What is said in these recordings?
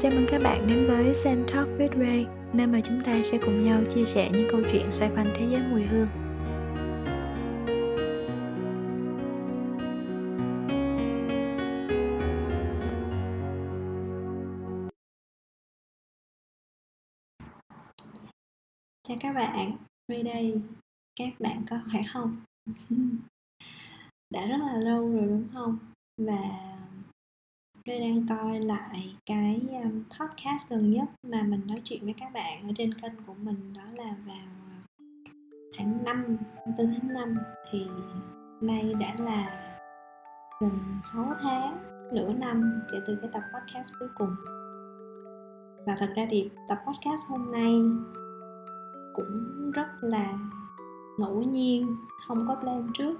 Chào mừng các bạn đến với Sen Talk with Ray, nơi mà chúng ta sẽ cùng nhau chia sẻ những câu chuyện xoay quanh thế giới mùi hương. Chào các bạn, Ray đây. Các bạn có khỏe không? Đã rất là lâu rồi đúng không? Và tôi đang coi lại cái um, podcast gần nhất mà mình nói chuyện với các bạn ở trên kênh của mình đó là vào uh, tháng 5, tháng 4 tháng 5 thì nay đã là gần 6 tháng, nửa năm kể từ cái tập podcast cuối cùng. Và thật ra thì tập podcast hôm nay cũng rất là ngẫu nhiên không có plan trước.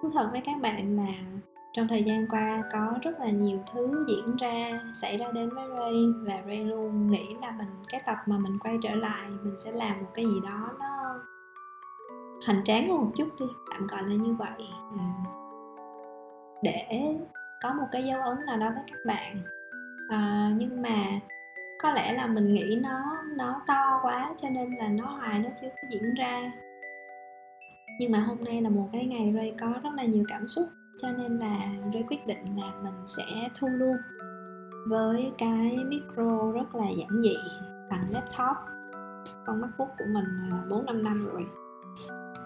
Thú thật với các bạn là trong thời gian qua có rất là nhiều thứ diễn ra xảy ra đến với Ray và Ray luôn nghĩ là mình cái tập mà mình quay trở lại mình sẽ làm một cái gì đó nó hoành tráng hơn một chút đi. Tạm gọi là như vậy. Để có một cái dấu ấn nào đó với các bạn. À, nhưng mà có lẽ là mình nghĩ nó nó to quá cho nên là nó hoài nó chưa có diễn ra. Nhưng mà hôm nay là một cái ngày Ray có rất là nhiều cảm xúc cho nên là Ray quyết định là mình sẽ thu luôn với cái micro rất là giản dị bằng laptop. Con MacBook của mình à, 4 5 năm rồi.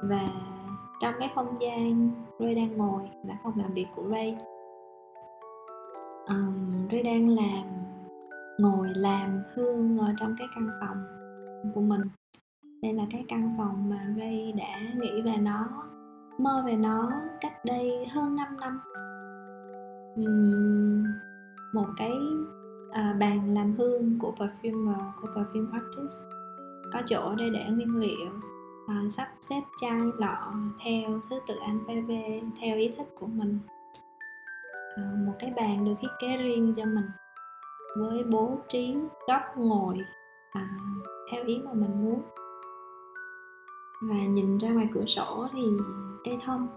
Và trong cái không gian Ray đang ngồi là phòng làm việc của Ray. Um, Ray đang làm ngồi làm hương ở trong cái căn phòng của mình. Đây là cái căn phòng mà Ray đã nghĩ về nó mơ về nó cách đây hơn 5 năm. Uhm, một cái à, bàn làm hương của perfumer à, của perfume artist. Có chỗ để để nguyên liệu à, sắp xếp chai lọ theo thứ tự alphabet theo ý thích của mình. À, một cái bàn được thiết kế riêng cho mình với bố trí góc ngồi à, theo ý mà mình muốn. Và nhìn ra ngoài cửa sổ thì cây thông.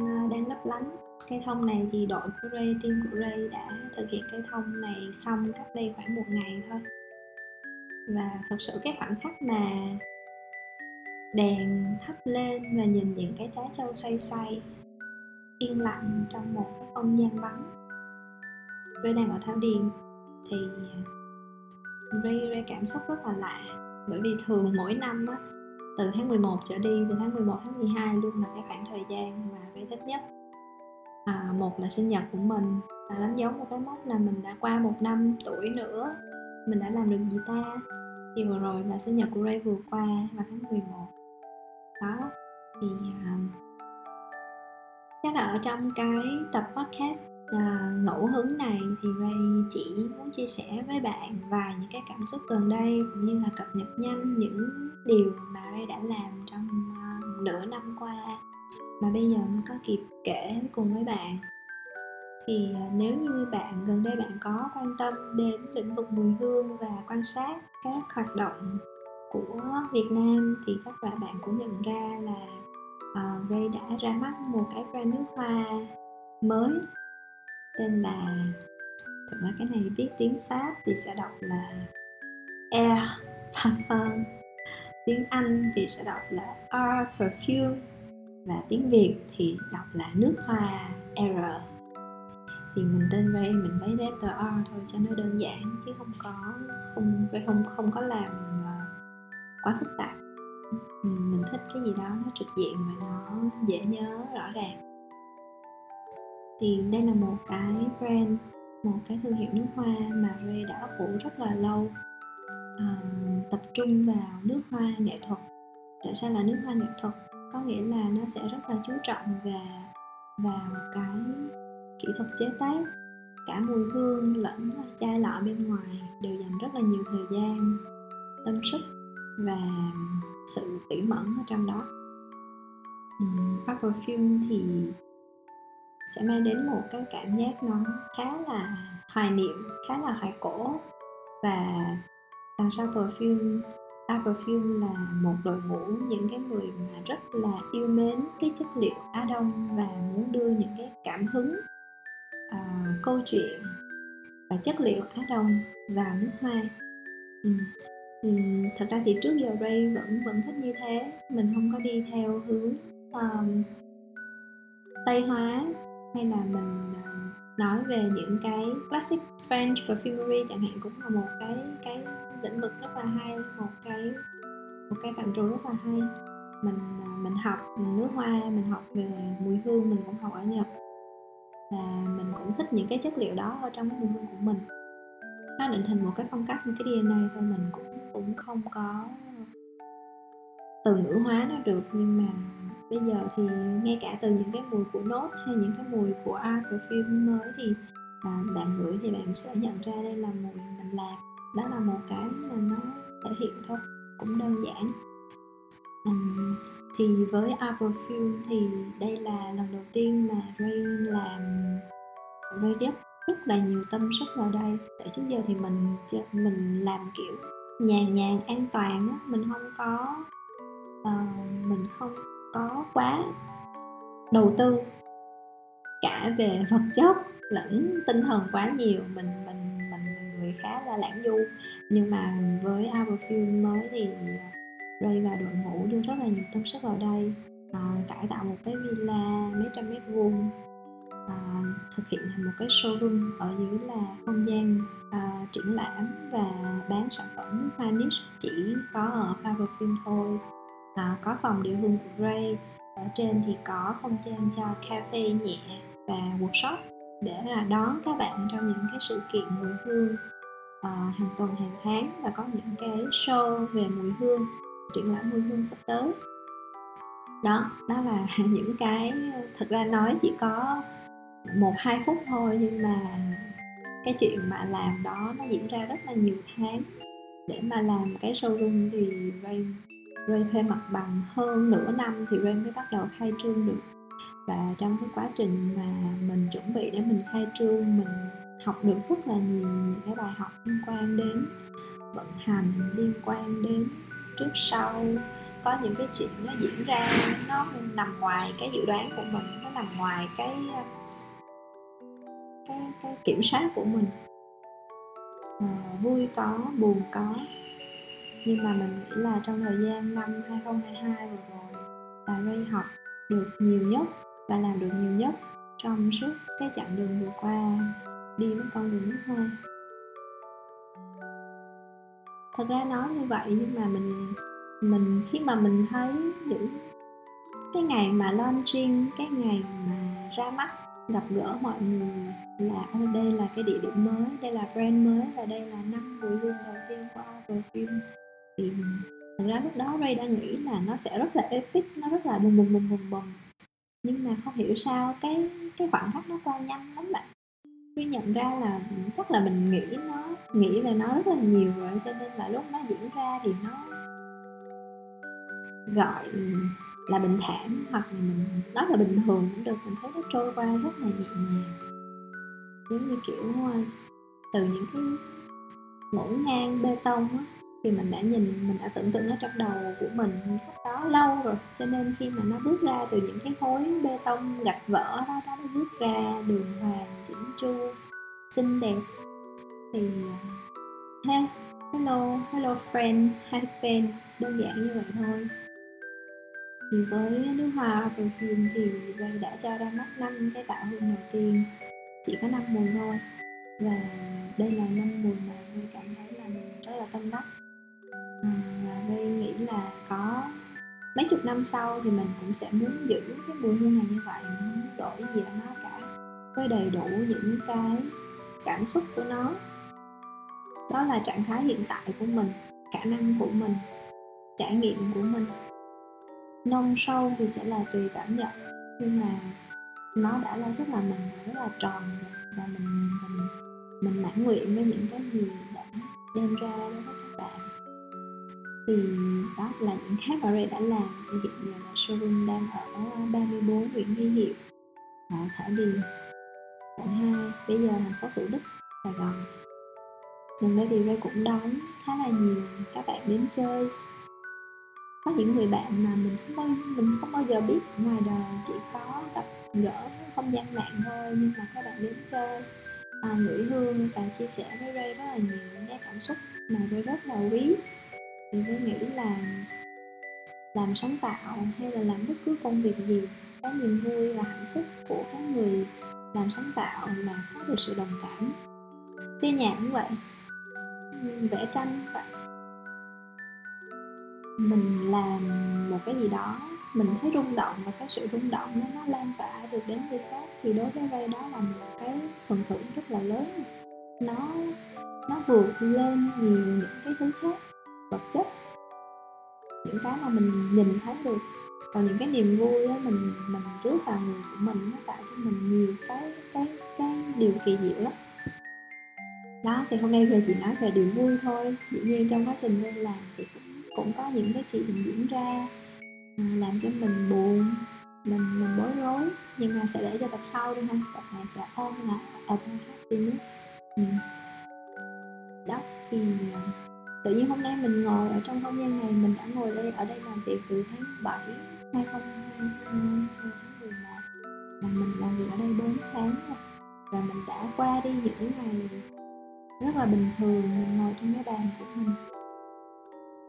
Ờ, đang lấp lánh. Cây thông này thì đội của Ray, team của Ray đã thực hiện cây thông này xong cách đây khoảng một ngày thôi. Và thật sự cái khoảnh khắc mà đèn thắp lên và nhìn những cái trái châu xoay xoay yên lặng trong một cái không gian vắng. Ray đang ở Thảo Điền thì ờ, Ray, Ray cảm xúc rất là lạ bởi vì thường mỗi năm á từ tháng 11 trở đi từ tháng 11 tháng 12 luôn là cái khoảng thời gian mà Ray thích nhất. À, một là sinh nhật của mình là đánh dấu một cái mốc là mình đã qua một năm tuổi nữa mình đã làm được gì ta? Thì vừa rồi là sinh nhật của Ray vừa qua vào tháng 11 đó thì uh, chắc là ở trong cái tập podcast à, ngẫu hứng này thì Ray chỉ muốn chia sẻ với bạn vài những cái cảm xúc gần đây cũng như là cập nhật nhanh những điều mà Ray đã làm trong uh, nửa năm qua mà bây giờ mới có kịp kể cùng với bạn. Thì uh, nếu như bạn gần đây bạn có quan tâm đến lĩnh vực mùi hương và quan sát các hoạt động của Việt Nam thì chắc là bạn cũng nhận ra là uh, Ray đã ra mắt một cái brand nước hoa mới tên là thật ra cái này viết tiếng pháp thì sẽ đọc là air parfum. Tiếng anh thì sẽ đọc là air perfume. Và tiếng việt thì đọc là nước hoa, air. Thì mình tên Ray mình lấy letter R thôi cho nó đơn giản, chứ không có, không Ray không không có làm ờ, quá phức tạp. Ừ, mình thích cái gì đó nó trực diện và nó dễ nhớ, rõ ràng thì đây là một cái brand một cái thương hiệu nước hoa mà Ray đã ấp ủ rất là lâu. À, tập trung vào nước hoa nghệ thuật. Tại sao là nước hoa nghệ thuật? Có nghĩa là nó sẽ rất là chú trọng và vào cái kỹ thuật chế tác. Cả mùi hương lẫn chai lọ bên ngoài đều dành rất là nhiều thời gian tâm sức và sự tỉ mẩn ở trong đó. Um, perfume thì sẽ mang đến một cái cảm giác nó khá là hoài niệm khá là hoài cổ. Và đằng sau perfume A Perfume là một đội ngũ những cái người mà rất là yêu mến cái chất liệu Á Đông và muốn đưa những cái cảm hứng uh, câu chuyện và chất liệu Á Đông vào nước hoa. Ừ. Ừ, thật ra thì trước giờ Ray vẫn vẫn thích như thế. Mình không có đi theo hướng um, Tây hóa hay là mình ờ, nói về những cái classic French perfumery chẳng hạn cũng là một cái cái lĩnh vực rất là hay, một cái một cái phạm trù rất là hay. Mình ờ, mình học nước hoa, mình học về mùi hương, mình cũng học ở nhật. Và mình cũng thích những cái chất liệu đó ở trong mùi hương của mình. Nó định hình một cái phong cách, một cái DNA thôi, mình cũng cũng không có ờ, từ ngữ hóa nó được, nhưng mà bây giờ thì ngay cả từ những cái mùi của nốt hay những cái mùi của art perfume mới thì à, bạn ngửi thì bạn sẽ nhận ra đây là mùi mình làm. Đó là một cái mà nó thể hiện thôi cũng đơn giản. Um, thì với art perfume thì đây là lần đầu tiên mà Ray làm Ray rất rất là nhiều tâm sức vào đây. Tại trước giờ thì mình mình làm kiểu nhàn nhàn an toàn mình không có uh, mình không có quá đầu tư cả về vật chất lẫn tinh thần quá nhiều. Mình mình mình người khá là lãng du. Nhưng mà với Aberfield mới thì Ray và đội ngũ đưa rất là nhiều tâm sức vào đây à, cải tạo một cái villa mấy trăm mét vuông à, thực hiện thành một cái showroom ở dưới là không gian à, triển lãm và bán sản phẩm hoa niche chỉ có ở Faberfilm thôi à, có phòng điều hương của Ray. Ở trên thì có không gian cho cafe nhẹ và workshop để là đón các bạn trong những cái sự kiện mùi hương uh, hàng tuần hàng tháng và có những cái show về mùi hương triển lãm mùi hương sắp tới. Đó đó là những cái thực ra nói chỉ có một hai phút thôi nhưng mà cái chuyện mà làm đó nó diễn ra rất là nhiều tháng. Để mà làm cái showroom thì Ray Ray thuê mặt bằng hơn nửa năm thì Ray mới bắt đầu khai trương được. Và trong cái quá trình mà mình chuẩn bị để mình khai trương mình học được rất là nhiều những cái bài học liên quan đến vận hành liên quan đến trước sau. Có những cái chuyện nó diễn ra nó nằm ngoài cái dự đoán của mình nó nằm ngoài cái cái, cái kiểm soát của mình. À, vui có buồn có nhưng mà mình nghĩ là trong thời gian năm 2022 vừa rồi, là Ray học được nhiều nhất và làm được nhiều nhất trong suốt cái chặng đường vừa qua đi với con đường nước hoa. Thật ra nói như vậy nhưng mà mình mình, khi mà mình thấy những cái ngày mà launching, cái ngày mà ra mắt, gặp gỡ mọi người, là ô đây là cái địa điểm mới, đây là brand mới và đây là năm mùi hương đầu tiên của phim thì thật ra lúc đó Ray đã nghĩ là nó sẽ rất là epic, nó rất là bùng bùng bùng bùng bùng. Nhưng mà không hiểu sao cái cái khoảng khắc nó qua nhanh lắm bạn. Ray nhận ra là chắc là mình nghĩ nó, nghĩ về nó rất là nhiều rồi, cho nên là lúc nó diễn ra thì nó gọi là bình thản, hoặc là mình nói là bình thường cũng được, mình thấy nó trôi qua rất là nhẹ nhàng. Giống như kiểu ờ, từ những cái ngổn ngang bê tông á thì mình đã nhìn, mình đã tưởng tượng nó trong đầu của mình lúc đó lâu rồi. Cho nên khi mà nó bước ra từ những cái khối bê tông gạch vỡ đó đó nó bước ra đường hoàng chỉnh chu, xinh đẹp. Thì, ha, hello hello friend, hi friend, đơn giản như vậy thôi. Thì với nước hoa perfume thì Ray đã cho ra mắt năm cái tạo hình đầu tiên, chỉ có năm mùi thôi. Và đây là năm mùi mà Ray cảm thấy là mình rất là tâm đắc. Mấy chục năm sau thì mình cũng sẽ muốn giữ cái mùi hương này như vậy muốn đổi gì là nó cả. Với đầy đủ những cái cảm xúc của nó. Đó là trạng thái hiện tại của mình, khả năng của mình, trải nghiệm của mình. Nông sâu thì sẽ là tùy cảm nhận, nhưng mà nó đã là rất là mình rất là tròn và mình mình mình mãn nguyện với những cái gì đã đem ra đối với các bạn thì đó là những cái mà Ray đã làm. Thì hiện giờ là showroom đang ở 34 Nguyễn Huy Hiệu ở Thảo Điền quận 2 bây giờ thành phố Thủ Đức Sài Gòn. Gần đây thì Ray cũng đón khá là nhiều các bạn đến chơi. Có những người bạn mà mình không bao mình không bao giờ biết ngoài đời chỉ có gặp gỡ không gian mạng thôi nhưng mà các bạn đến chơi à, Ngửi Hương và chia sẻ với Ray rất là nhiều những cái cảm xúc mà Ray rất là quý thì cứ nghĩ là làm sáng tạo hay là làm bất cứ công việc gì cái niềm vui và hạnh phúc của các người làm sáng tạo là có được sự đồng cảm. Chơi nhạc cũng vậy, vẽ tranh vậy. Mình làm một cái gì đó, mình thấy rung động và cái sự rung động đó nó lan tỏa được đến người khác thì đối với Ray đó là một cái phần thưởng rất là lớn. Nó nó vượt lên nhiều những cái thứ khác những cái mà mình nhìn thấy được. Còn những cái niềm vui á, mình mình rước vào người của mình nó tạo cho mình nhiều cái cái cái điều kỳ diệu lắm. Đó, thì hôm nay về chị nói về điều vui thôi. Dĩ nhiên trong quá trình lên làm thì cũng cũng có những cái chuyện diễn ra ờ, làm cho mình buồn, mình mình bối rối. Nhưng mà sẽ để cho tập sau đi ha. Tập này sẽ ôm là about happiness. Ừ. đó, thì tự nhiên hôm nay mình ngồi ở trong không gian này, mình đã ngồi đây, ở đây làm việc từ tháng 7 2022 tháng 11 mà mình làm việc ở đây 4 tháng rồi. Và mình đã qua đi những ngày rất là bình thường, mình ngồi trong cái bàn của mình.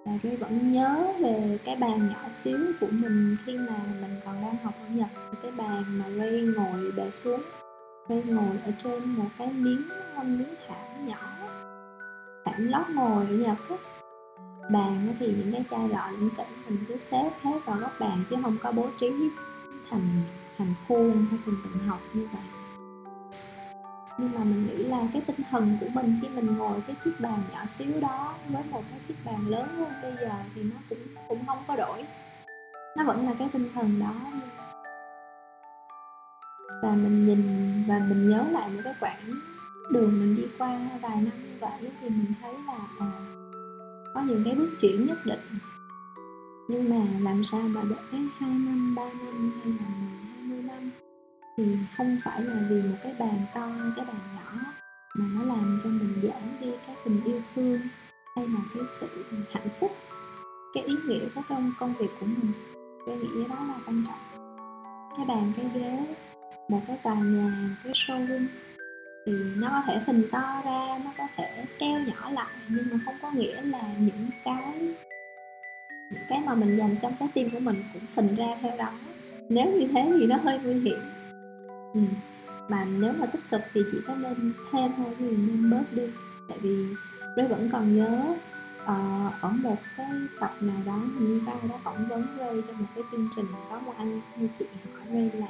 Và Ray vẫn nhớ về cái bàn nhỏ xíu của mình khi mà mình còn đang học ở Nhật. Cái bàn mà Ray ngồi bè xuống. Ray ngồi ở trên một cái miếng miếng thảm nhỏ thảm lót ngồi ở nhà á bàn thì những cái chai lọ những kỹ mình cứ xếp hết vào góc bàn chứ không có bố trí thành thành khuôn hay thành từng học như vậy. Nhưng mà mình nghĩ là cái tinh thần của mình khi mình ngồi cái chiếc bàn nhỏ xíu đó với một cái chiếc bàn lớn hơn bây giờ thì nó cũng cũng không có đổi. Nó vẫn là cái tinh thần đó. Và mình nhìn và mình nhớ lại một cái quãng đường mình đi qua vài năm vậy thì mình thấy là à, có những cái bước chuyển nhất định. Nhưng mà làm sao mà để hai năm ba năm hay là mười hai mươi năm thì không phải là vì một cái bàn to cái bàn nhỏ mà nó làm cho mình giảm đi cái tình yêu thương hay là cái sự hạnh phúc cái ý nghĩa của trong công việc của mình. Cái nghĩa đó là quan trọng. Cái bàn cái ghế một cái tòa nhà một cái showroom thì nó có thể phình to ra nó có thể scale nhỏ lại nhưng mà không có nghĩa là những cái những cái mà mình dành trong trái tim của mình cũng phình ra theo đó nếu như thế thì nó hơi nguy hiểm ừ. mà nếu mà tích cực thì chỉ có nên thêm thôi thì nên bớt đi tại vì Ray vẫn còn nhớ uh, ở một cái tập nào đó như ba đã phỏng vấn Ray trong một cái chương trình có một anh như chị hỏi Ray là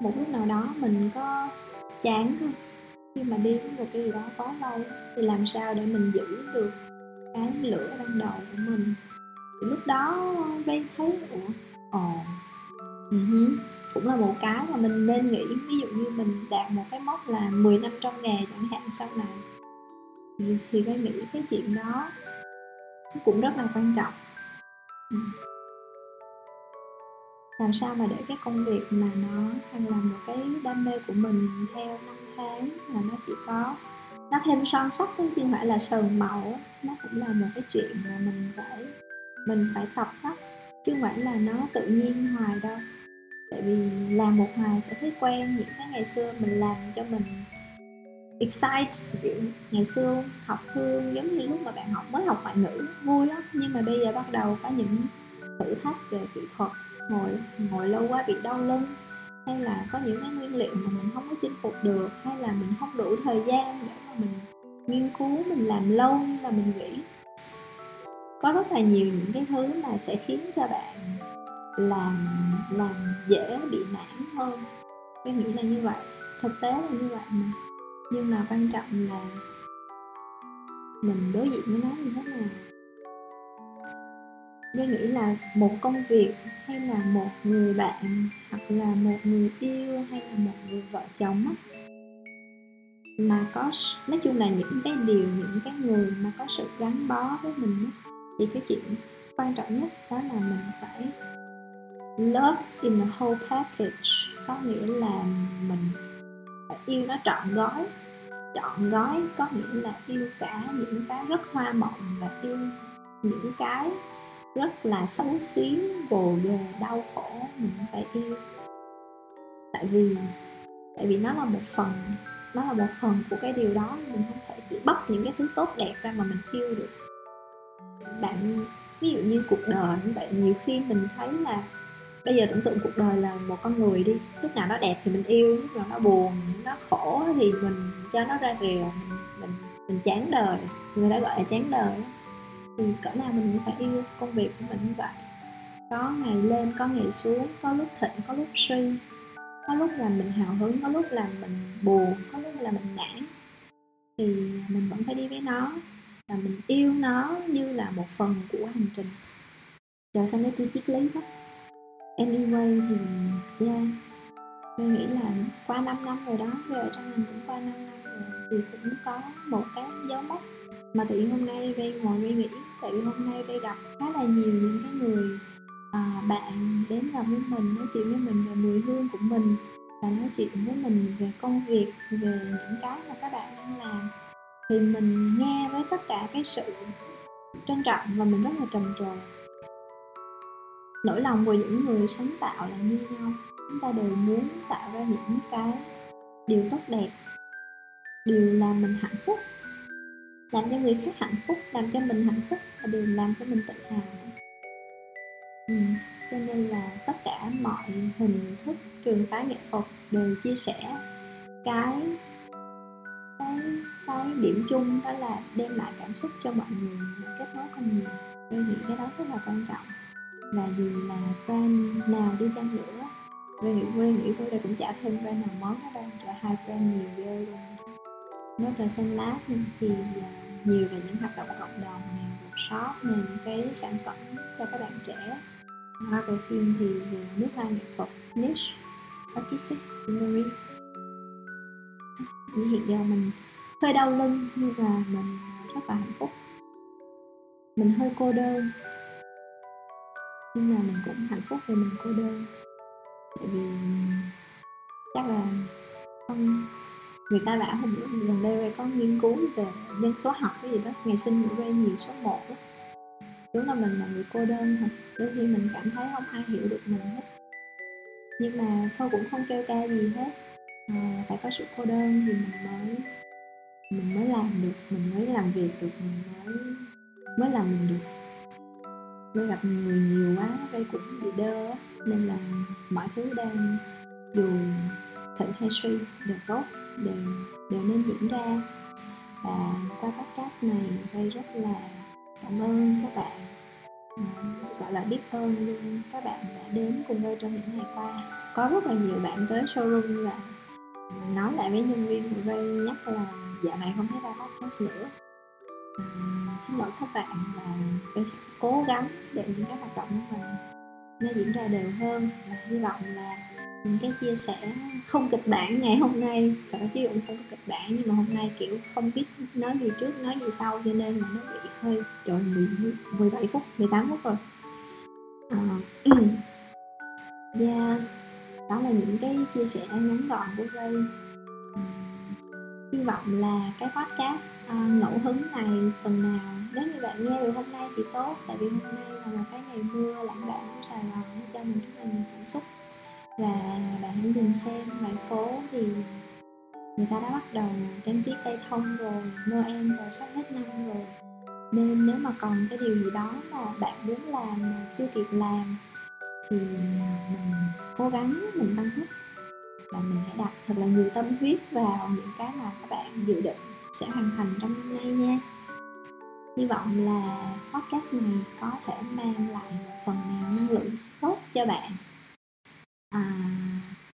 một lúc nào đó mình có chán thôi. Khi mà đi một cái gì đó quá lâu thì làm sao để mình giữ được cái lửa ban đầu của mình? Thì lúc đó mới thấy ủa ồ uh-huh cũng là một cái mà mình nên nghĩ. Ví dụ như mình đạt một cái mốc là 10 năm trong nghề chẳng hạn sau này thì, thì phải nghĩ cái chuyện đó. Cũng rất là quan trọng. Ừ làm sao mà để cái công việc mà nó thành là một cái đam mê của mình theo năm tháng mà nó chỉ có, nó thêm son sắc chứ không phải là sờn màu nó cũng là một cái chuyện mà mình phải mình phải tập đó, chứ không phải là nó tự nhiên hoài đâu. Tại vì làm một ngày sẽ thấy quen những cái ngày xưa mình làm cho mình excite, kiểu ngày xưa học thương giống như lúc mà bạn học, mới học ngoại ngữ, vui lắm. Nhưng mà bây giờ bắt đầu có những thử thách về kỹ thuật ngồi ngồi lâu quá bị đau lưng, hay là có những cái nguyên liệu mà mình không có chinh phục được, hay là mình không đủ thời gian để mà mình nghiên cứu, mình làm lâu như là mình nghĩ. Có rất là nhiều những cái thứ mà sẽ khiến cho bạn làm làm dễ bị nản hơn. Cái nghĩ là như vậy, thực tế là như vậy mà. Nhưng mà quan trọng là mình đối diện với nó như thế nào tôi nghĩ là một công việc hay là một người bạn hoặc là một người yêu hay là một người vợ chồng á mà có nói chung là những cái điều những cái người mà có sự gắn bó với mình á, thì cái chuyện quan trọng nhất đó là mình phải love in the whole package. Có nghĩa là mình phải yêu nó trọn gói. Trọn gói có nghĩa là yêu cả những cái rất hoa mộng và yêu những cái rất là xấu xí gồ ghề đau khổ mình phải yêu tại vì tại vì nó là một phần, nó là một phần của cái điều đó, mình không thể chỉ bóc những cái thứ tốt đẹp ra mà mình yêu được. Bạn, ví dụ như cuộc đời như vậy, nhiều khi mình thấy là bây giờ tưởng tượng cuộc đời là một con người đi, lúc nào nó đẹp thì mình yêu, lúc nào nó buồn, nó khổ thì mình cho nó ra rìa mình mình mình chán đời, người ta gọi là chán đời thì cỡ nào mình cũng phải yêu công việc của mình như vậy. Có ngày lên, có ngày xuống, có lúc thịnh, có lúc suy. Có lúc là mình hào hứng, có lúc là mình buồn, có lúc là mình nản. Thì mình vẫn phải đi với nó và mình yêu nó như là một phần của hành trình. Chờ sao nó tôi triết lý đó anyway thì, yeah. Tôi nghĩ là qua 5 năm rồi đó rồi trong mình cũng qua 5 năm rồi thì cũng có một cái dấu mốc mà tự nhiên hôm nay Ray ngồi Ray nghĩ tại vì hôm nay Ray gặp khá là nhiều những cái người à, bạn đến gặp với mình nói chuyện với mình về mùi hương của mình và nói chuyện với mình về công việc về những cái mà các bạn đang làm. Thì mình nghe với tất cả cái sự trân trọng và mình rất là trầm trồ nỗi lòng của những người sáng tạo là như nhau. Chúng ta đều muốn tạo ra những cái điều tốt đẹp điều làm mình hạnh phúc làm cho người khác hạnh phúc, làm cho mình hạnh phúc và điều làm cho mình tự hào. Ừ. cho nên là tất cả mọi hình thức trường phái nghệ thuật đều chia sẻ cái cái cái điểm chung, đó là đem lại cảm xúc cho mọi người kết nối con người. Tôi nghĩ cái đó rất là quan trọng. Là dù là brand nào đi chăng nữa, tôi nghĩ tôi nghĩ tôi đây cũng chả thêm brand nào món hết đâu cho hai brand nhiều ghê luôn nó là xanh lá ừ, thì à, nhiều về những hoạt động cộng đồng này workshop này những cái sản phẩm cho các bạn trẻ. Ngoài về phim thì về nước hoa nghệ thuật, niche, artistic scenery hiện giờ mình hơi đau lưng nhưng mà mình rất là hạnh phúc. Mình hơi cô đơn. Nhưng mà mình cũng hạnh phúc vì mình cô đơn. Tại vì ừ, chắc là không người ta bảo hôm gần đây có nghiên cứu về nhân số học cái gì đó ngày sinh của Ray nhiều số 1 đó. đúng là mình là người cô đơn thật đôi khi mình cảm thấy không ai hiểu được mình hết nhưng mà thôi cũng không kêu ca gì hết à, phải có sự cô đơn thì mình mới mình mới làm được mình mới làm việc được mình mới mới làm mình được mới gặp người nhiều quá đây cũng bị đơ nên là mọi thứ đang dù thịnh hay suy đều tốt đều đều nên diễn ra. Và qua podcast này đây rất là cảm ơn các bạn. Ừ, gọi là biết ơn luôn. Các bạn đã đến cùng tôi trong những ngày qua. Có rất là nhiều bạn tới showroom và nói lại với nhân viên của Ray nhắc là dạo này không thấy ra podcast nữa. À, xin lỗi các bạn và tôi sẽ cố gắng để những cái hoạt động của mình nó diễn ra đều hơn. Và hy vọng là những cái chia sẻ không kịch bản ngày hôm nay phải ví dụ không có kịch bản nhưng mà hôm nay kiểu không biết nói gì trước nói gì sau cho nên là nó bị hơi trời 17 phút 18 phút rồi. Ờ, à, yeah đó là những cái chia sẻ ngắn gọn của Ray. Hy vọng là cái podcast uh, ngẫu hứng này phần nào nếu như bạn nghe được hôm nay thì tốt tại vì hôm nay là một cái ngày mưa lãng đạn, của Sài Gòn nó cho mình rất là nhiều cảm xúc và bạn hãy nhìn xem ngoài phố thì người ta đã bắt đầu trang trí cây thông rồi, Noel rồi, sắp hết năm rồi. Nên nếu mà còn cái điều gì đó mà bạn muốn làm mà chưa kịp làm thì mình cố gắng, mình tăng tốc và mình hãy đặt thật là nhiều tâm huyết vào những cái mà các bạn dự định sẽ hoàn thành trong năm nay nha. Hy vọng là podcast này có thể mang lại một phần nào năng lượng tốt cho bạn à,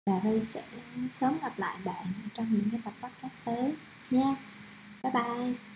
và Ri sẽ sớm gặp lại bạn trong những cái tập podcast tới nha. Bye bye.